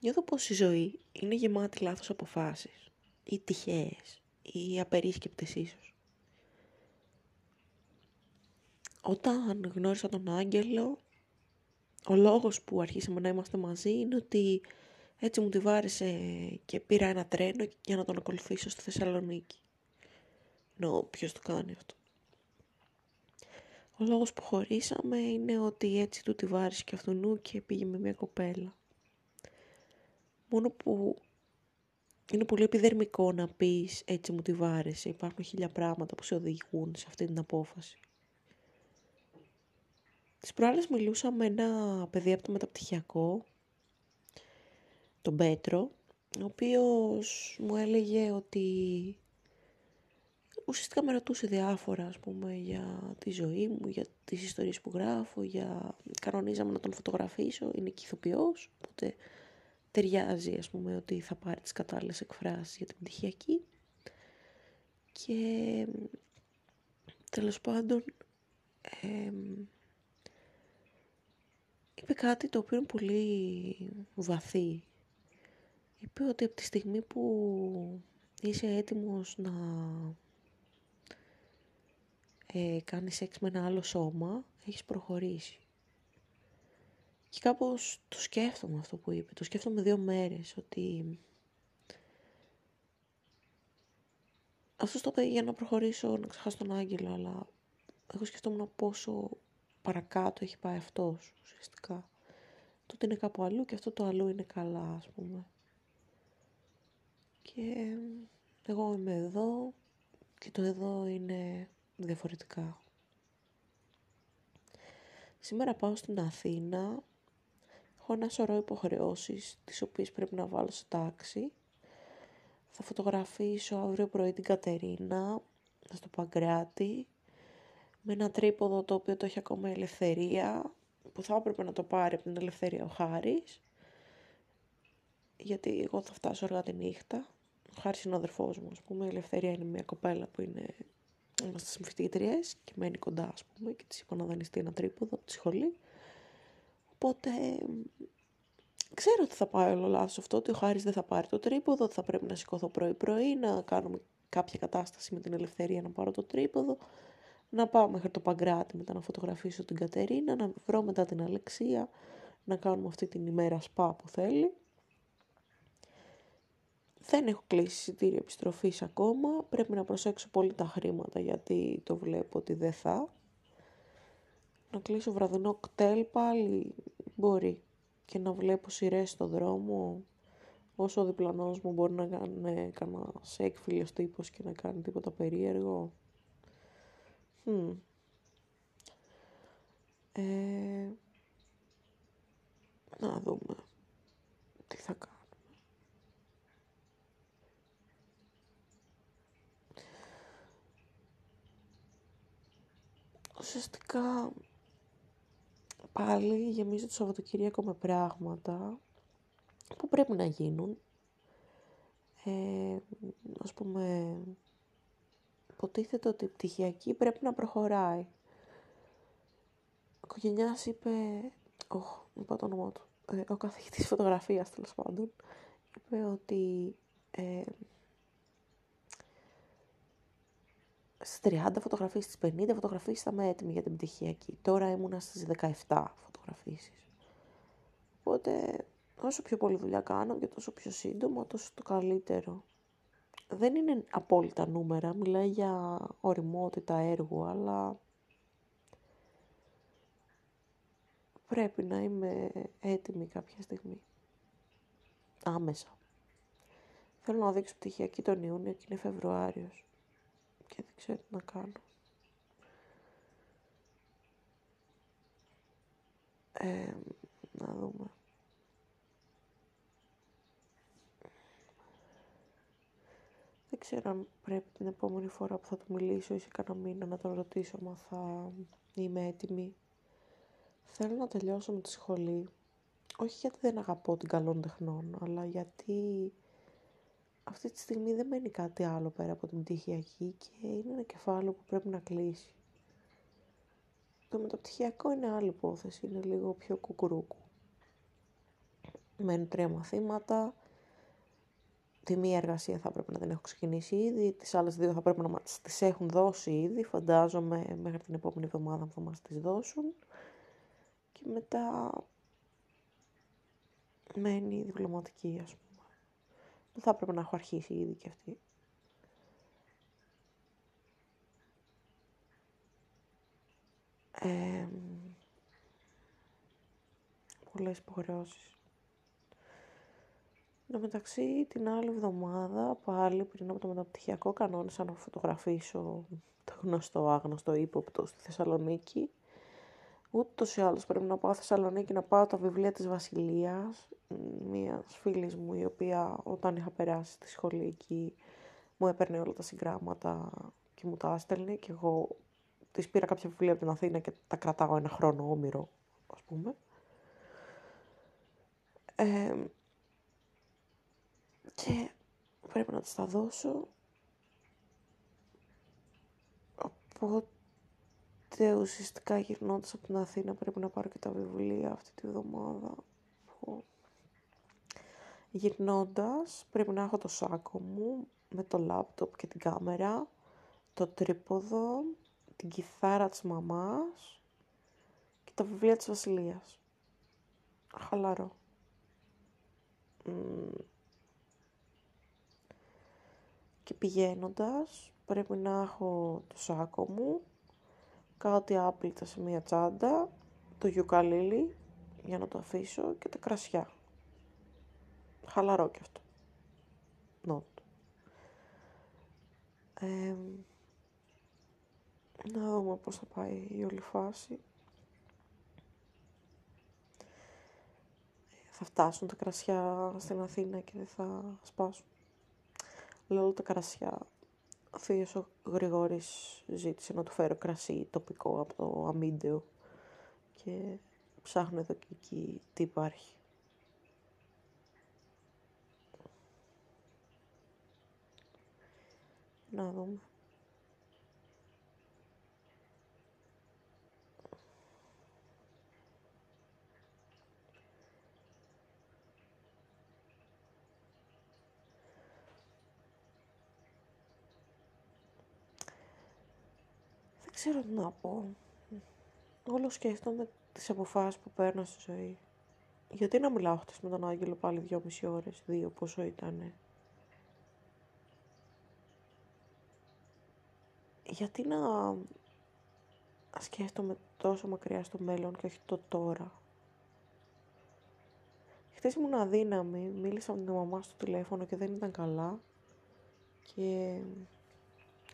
Νιώθω πως η ζωή είναι γεμάτη λάθος αποφάσεις ή τυχαίες ή απερίσκεπτες ίσως. Όταν γνώρισα τον Άγγελο, ο λόγος που αρχίσαμε να είμαστε μαζί είναι ότι έτσι μου τη βάρεσε και πήρα ένα τρένο για να τον ακολουθήσω στη Θεσσαλονίκη. Νο, ποιος το κάνει αυτό. Ο λόγος που χωρίσαμε είναι ότι έτσι του τη βάρεσε και αυτού και πήγε με μια κοπέλα. Μόνο που είναι πολύ επιδερμικό να πεις έτσι μου τη βάρεσε. Υπάρχουν χίλια πράγματα που σε οδηγούν σε αυτή την απόφαση. Τις προάλλες μιλούσα με ένα παιδί από το μεταπτυχιακό, τον Πέτρο, ο οποίος μου έλεγε ότι ουσιαστικά με ρωτούσε διάφορα, ας πούμε, για τη ζωή μου, για τις ιστορίες που γράφω, για... κανονίζαμε να τον φωτογραφίσω, είναι και ηθοποιός, οπότε ταιριάζει, ας πούμε, ότι θα πάρει τις κατάλληλες εκφράσεις για την πτυχιακή. Και τέλος πάντων, είπε κάτι το οποίο είναι πολύ βαθύ. Είπε ότι από τη στιγμή που είσαι έτοιμος να ε, κάνεις σεξ με ένα άλλο σώμα, έχεις προχωρήσει. Και κάπως το σκέφτομαι αυτό που είπε. Το σκέφτομαι δύο μέρες, ότι... Αυτό το είπε για να προχωρήσω, να ξεχάσω τον Άγγελο, αλλά εγώ σκεφτόμουν πόσο παρακάτω έχει πάει αυτός, ουσιαστικά. Τότε είναι κάπου αλλού και αυτό το αλλού είναι καλά, ας πούμε. Και εγώ είμαι εδώ και το εδώ είναι διαφορετικά. Σήμερα πάω στην Αθήνα, έχω ένα σωρό υποχρεώσεις τις οποίες πρέπει να βάλω σε τάξη. Θα φωτογραφίσω αύριο πρωί την Κατερίνα στο Παγκράτη με ένα τρίποδο το οποίο το έχει ακόμα η Ελευθερία που θα έπρεπε να το πάρει από την Ελευθερία ο Χάρης γιατί εγώ θα φτάσω αργά τη νύχτα. Ο Χάρης είναι ο αδερφός μου, ας πούμε. Η Ελευθερία είναι μια κοπέλα που είναι είμαστε συμφιστήτριες και μένει κοντά, ας πούμε, και της είπα να δανειστεί ένα τρίποδο από τη σχολή. Οπότε, ξέρω ότι θα πάει όλο λάθος αυτό, ότι ο Χάρης δεν θα πάρει το τρίποδο, ότι θα πρέπει να σηκωθώ πρωί-πρωί, να κάνουμε κάποια κατάσταση με την ελευθερία να πάρω το τρίποδο, να πάω μέχρι το Παγκράτη μετά να φωτογραφίσω την Κατερίνα, να βρω μετά την Αλεξία, να κάνουμε αυτή την ημέρα σπα που θέλει. Δεν έχω κλείσει εισιτήριο επιστροφής ακόμα. Πρέπει να προσέξω πολύ τα χρήματα γιατί το βλέπω ότι δεν θα. Να κλείσω βραδινό κτέλ πάλι μπορεί. Και να βλέπω σειρές στο δρόμο όσο ο διπλανός μου μπορεί να κάνει κανένας σε έκφυλιος τύπος και να κάνει τίποτα περίεργο. Hm. Ε, να δούμε τι θα κάνω. ουσιαστικά πάλι γεμίζω το Σαββατοκύριακο με πράγματα που πρέπει να γίνουν. Ε, ας πούμε, υποτίθεται ότι η πτυχιακή πρέπει να προχωράει. Ο οικογενειάς είπε, όχι, είπα το όνομά του, ε, ο καθηγητής φωτογραφίας τέλος πάντων, είπε ότι ε, στις 30 φωτογραφίες, στις 50 φωτογραφίες θα είμαι έτοιμη για την πτυχιακή. Τώρα ήμουνα στις 17 φωτογραφίσεις. Οπότε όσο πιο πολύ δουλειά κάνω και τόσο πιο σύντομα, τόσο το καλύτερο. Δεν είναι απόλυτα νούμερα, μιλάει για οριμότητα έργου, αλλά πρέπει να είμαι έτοιμη κάποια στιγμή. Άμεσα. Θέλω να δείξω πτυχιακή τον Ιούνιο και είναι Φεβρουάριος και δεν ξέρω τι να κάνω. Ε, να δούμε. Δεν ξέρω αν πρέπει την επόμενη φορά που θα του μιλήσω ή σε κανένα μήνα να τον ρωτήσω μα θα είμαι έτοιμη. Θέλω να τελειώσω με τη σχολή. Όχι γιατί δεν αγαπώ την καλών τεχνών, αλλά γιατί αυτή τη στιγμή δεν μένει κάτι άλλο πέρα από την πτυχιακή και είναι ένα κεφάλαιο που πρέπει να κλείσει. Το μεταπτυχιακό είναι άλλη υπόθεση, είναι λίγο πιο κουκουρούκου. Μένουν τρία μαθήματα. Τη μία εργασία θα πρέπει να την έχω ξεκινήσει ήδη, τις άλλες δύο θα πρέπει να μας τις έχουν δώσει ήδη, φαντάζομαι μέχρι την επόμενη εβδομάδα θα μας τις δώσουν. Και μετά μένει η διπλωματική, ας πούμε. Που θα πρέπει να έχω αρχίσει ήδη και αυτή. Ε, πολλές υποχρεώσεις. Εν τω μεταξύ, την άλλη εβδομάδα, πάλι πριν από το μεταπτυχιακό, κανόνισα να φωτογραφίσω το γνωστό άγνωστο ύποπτο στη Θεσσαλονίκη. Ούτως ή άλλως πρέπει να πάω στη Θεσσαλονίκη να πάω τα βιβλία της Βασιλείας, μια φίλης μου η οποία όταν είχα περάσει στη σχολή εκεί μου έπαιρνε όλα τα συγγράμματα και μου τα έστελνε και εγώ της πήρα κάποια βιβλία από την Αθήνα και τα κρατάω ένα χρόνο όμοιρο, ας πούμε. και πρέπει να της τα δώσω. Οπότε ουσιαστικά γυρνώντας από την Αθήνα πρέπει να πάρω και τα βιβλία αυτή τη βδομάδα. Γυρνώντας πρέπει να έχω το σάκο μου με το λάπτοπ και την κάμερα, το τρίποδο, την κιθάρα της μαμάς και τα βιβλία της Βασιλείας. Χαλαρό. Και πηγαίνοντας πρέπει να έχω το σάκο μου, κάτι άπλυτα σε μία τσάντα, το γιουκαλίλι για να το αφήσω και τα κρασιά. Χαλαρό και αυτό. Νότ. να δούμε πώς θα πάει η όλη φάση. Θα φτάσουν τα κρασιά στην Αθήνα και δεν θα σπάσουν. Λέω τα κρασιά. Ο φίλος ο Γρηγόρης ζήτησε να του φέρω κρασί τοπικό από το αμίντεο και ψάχνω εδώ και εκεί τι υπάρχει. Να δούμε. Ξέρω τι να πω. Όλο σκέφτομαι τις αποφάσεις που παίρνω στη ζωή. Γιατί να μιλάω χτες με τον Άγγελο πάλι δυόμιση ώρες, δύο πόσο ήτανε; γιατί να σκέφτομαι τόσο μακριά στο μέλλον και όχι το τώρα; Χθες ήμουν αδύναμη, μίλησα με την μαμά στο τηλέφωνο και δεν ήταν καλά και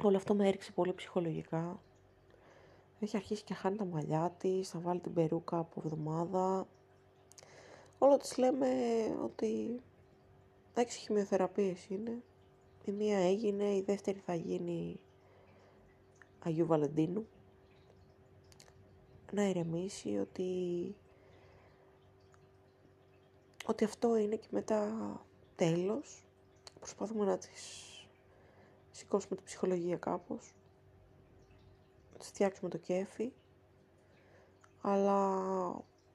όλο αυτό με έριξε πολύ ψυχολογικά. Έχει αρχίσει και χάνει τα μαλλιά της, θα βάλει την περούκα από εβδομάδα. Όλο της λέμε ότι έξι χημειοθεραπείες είναι. Η μία έγινε, η δεύτερη θα γίνει Αγίου Βαλεντίνου να ηρεμήσει ότι ότι αυτό είναι και μετά τέλος προσπαθούμε να τις σηκώσουμε την ψυχολογία κάπως να τις φτιάξουμε το κέφι αλλά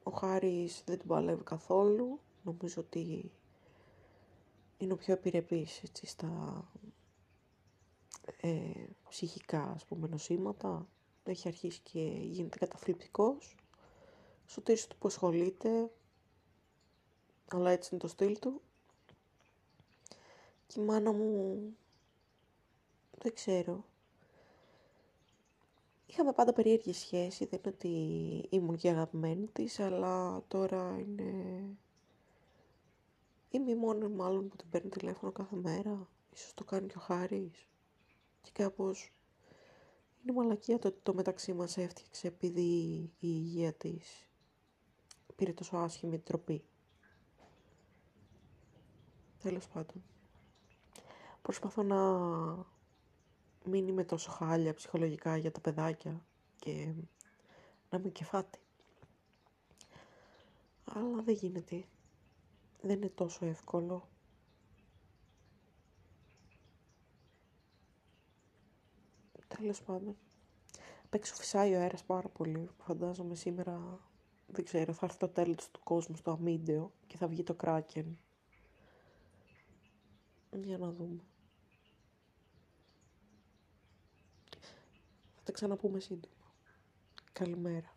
ο Χάρης δεν την παλεύει καθόλου νομίζω ότι είναι ο πιο επιρρεπής έτσι, στα ε, ψυχικά ας πούμε νοσήματα, έχει αρχίσει και γίνεται καταθλιπτικός. Σωτήρης του που ασχολείται, αλλά έτσι είναι το στυλ του. Και η μάνα μου, δεν ξέρω. Είχαμε πάντα περίεργη σχέση, δεν είναι ότι ήμουν και αγαπημένη της, αλλά τώρα είναι... Είμαι η μόνη μάλλον που την παίρνει τηλέφωνο κάθε μέρα. Ίσως το κάνει και ο Χάρης. Και κάπως είναι μαλακία το ότι το μεταξύ μας έφτιαξε επειδή η υγεία της πήρε τόσο άσχημη τροπή. Τέλος πάντων. Προσπαθώ να μην είμαι τόσο χάλια ψυχολογικά για τα παιδάκια και να είμαι κεφάτη. Αλλά δεν γίνεται. Δεν είναι τόσο εύκολο. Τέλος πάντων. Απ' έξω φυσάει ο αέρας πάρα πολύ. Φαντάζομαι σήμερα Δεν ξέρω, θα έρθει το τέλος του κόσμου στο αμίντεο και θα βγει το κράκεν. Για να δούμε. Θα τα ξαναπούμε σύντομα. Καλημέρα.